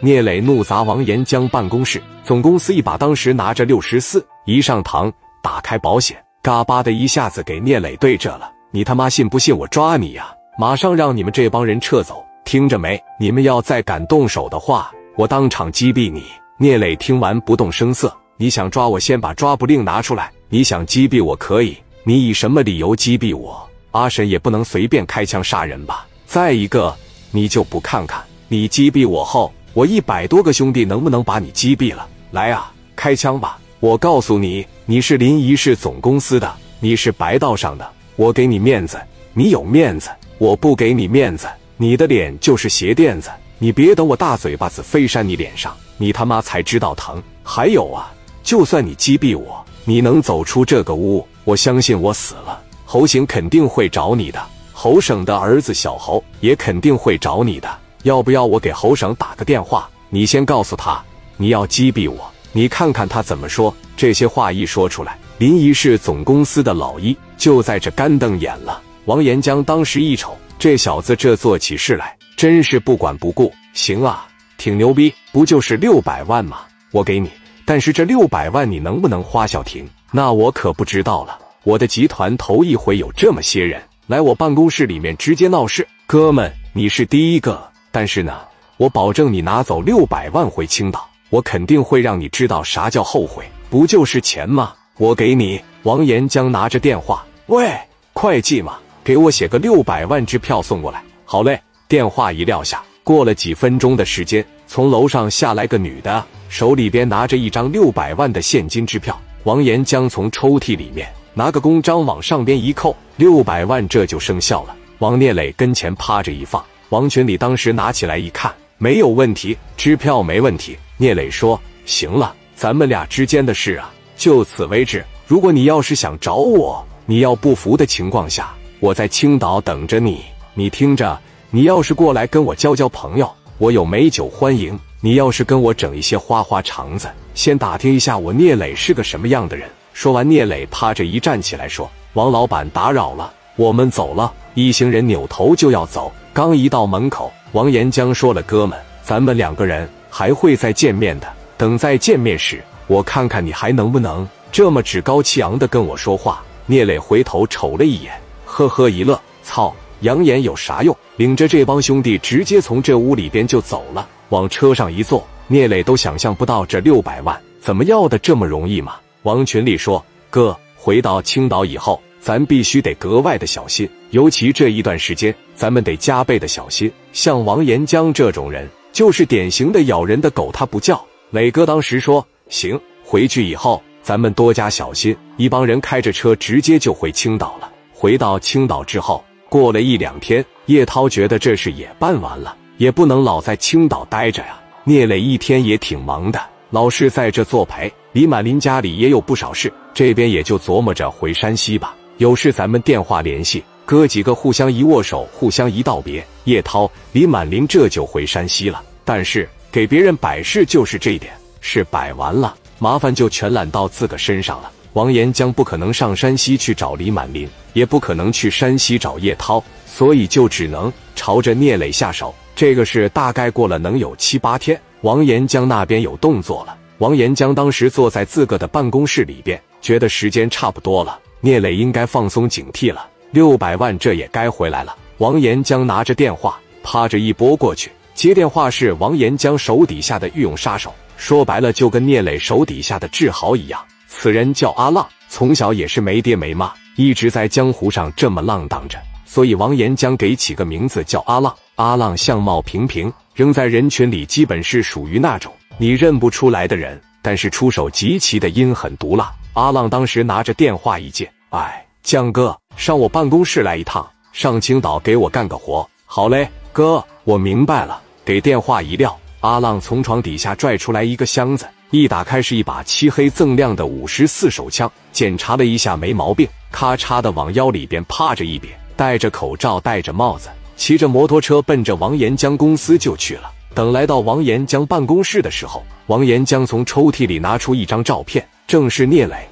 聂磊怒砸王岩江办公室，总公司一把当时拿着六十四，一上膛，打开保险，嘎巴的一下子给聂磊对着了。你他妈信不信我抓你呀？马上让你们这帮人撤走，听着没？你们要再敢动手的话，我当场击毙你！聂磊听完不动声色。你想抓我，先把抓捕令拿出来。你想击毙我可以，你以什么理由击毙我？阿婶也不能随便开枪杀人吧？再一个，你就不看看，你击毙我后。我一百多个兄弟能不能把你击毙了？来啊，开枪吧！我告诉你，你是临沂市总公司的，你是白道上的，我给你面子，你有面子；我不给你面子，你的脸就是鞋垫子。你别等我大嘴巴子飞扇你脸上，你他妈才知道疼。还有啊，就算你击毙我，你能走出这个屋，我相信我死了，侯醒肯定会找你的，侯省的儿子小侯也肯定会找你的。要不要我给侯省打个电话？你先告诉他你要击毙我，你看看他怎么说。这些话一说出来，临沂市总公司的老一就在这干瞪眼了。王延江当时一瞅，这小子这做起事来真是不管不顾。行啊，挺牛逼，不就是六百万吗？我给你，但是这六百万你能不能花小婷？那我可不知道了。我的集团头一回有这么些人来我办公室里面直接闹事，哥们，你是第一个。但是呢，我保证你拿走六百万回青岛，我肯定会让你知道啥叫后悔。不就是钱吗？我给你。王岩江拿着电话，喂，会计嘛，给我写个六百万支票送过来。好嘞。电话一撂下，过了几分钟的时间，从楼上下来个女的，手里边拿着一张六百万的现金支票。王岩江从抽屉里面拿个公章往上边一扣，六百万这就生效了。往聂磊跟前趴着一放。王群礼当时拿起来一看，没有问题，支票没问题。聂磊说：“行了，咱们俩之间的事啊，就此为止。如果你要是想找我，你要不服的情况下，我在青岛等着你。你听着，你要是过来跟我交交朋友，我有美酒欢迎；你要是跟我整一些花花肠子，先打听一下我聂磊是个什么样的人。”说完，聂磊趴着一站起来说：“王老板打扰了，我们走了。”一行人扭头就要走。刚一到门口，王岩江说了：“哥们，咱们两个人还会再见面的。等再见面时，我看看你还能不能这么趾高气昂的跟我说话。”聂磊回头瞅了一眼，呵呵一乐：“操，扬言有啥用？”领着这帮兄弟直接从这屋里边就走了。往车上一坐，聂磊都想象不到这六百万怎么要的这么容易嘛。王群力说：“哥，回到青岛以后。”咱必须得格外的小心，尤其这一段时间，咱们得加倍的小心。像王延江这种人，就是典型的咬人的狗，他不叫。磊哥当时说：“行，回去以后咱们多加小心。”一帮人开着车直接就回青岛了。回到青岛之后，过了一两天，叶涛觉得这事也办完了，也不能老在青岛待着呀。聂磊一天也挺忙的，老是在这作陪。李满林家里也有不少事，这边也就琢磨着回山西吧。有事咱们电话联系，哥几个互相一握手，互相一道别。叶涛、李满林这就回山西了。但是给别人摆事就是这一点，事摆完了，麻烦就全揽到自个身上了。王岩江不可能上山西去找李满林，也不可能去山西找叶涛，所以就只能朝着聂磊下手。这个事大概过了能有七八天，王岩江那边有动作了。王岩江当时坐在自个的办公室里边，觉得时间差不多了。聂磊应该放松警惕了，六百万这也该回来了。王岩江拿着电话，趴着一拨过去，接电话是王岩江手底下的御用杀手，说白了就跟聂磊手底下的志豪一样。此人叫阿浪，从小也是没爹没妈，一直在江湖上这么浪荡着，所以王岩江给起个名字叫阿浪。阿浪相貌平平，扔在人群里基本是属于那种你认不出来的人，但是出手极其的阴狠毒辣。阿浪当时拿着电话一接，哎，江哥，上我办公室来一趟，上青岛给我干个活。好嘞，哥，我明白了。给电话一撂，阿浪从床底下拽出来一个箱子，一打开是一把漆黑锃亮的五十四手枪，检查了一下没毛病，咔嚓的往腰里边趴着一瘪，戴着口罩，戴着帽子，骑着摩托车奔着王岩江公司就去了。等来到王岩江办公室的时候，王岩江从抽屉里拿出一张照片。正是聂磊。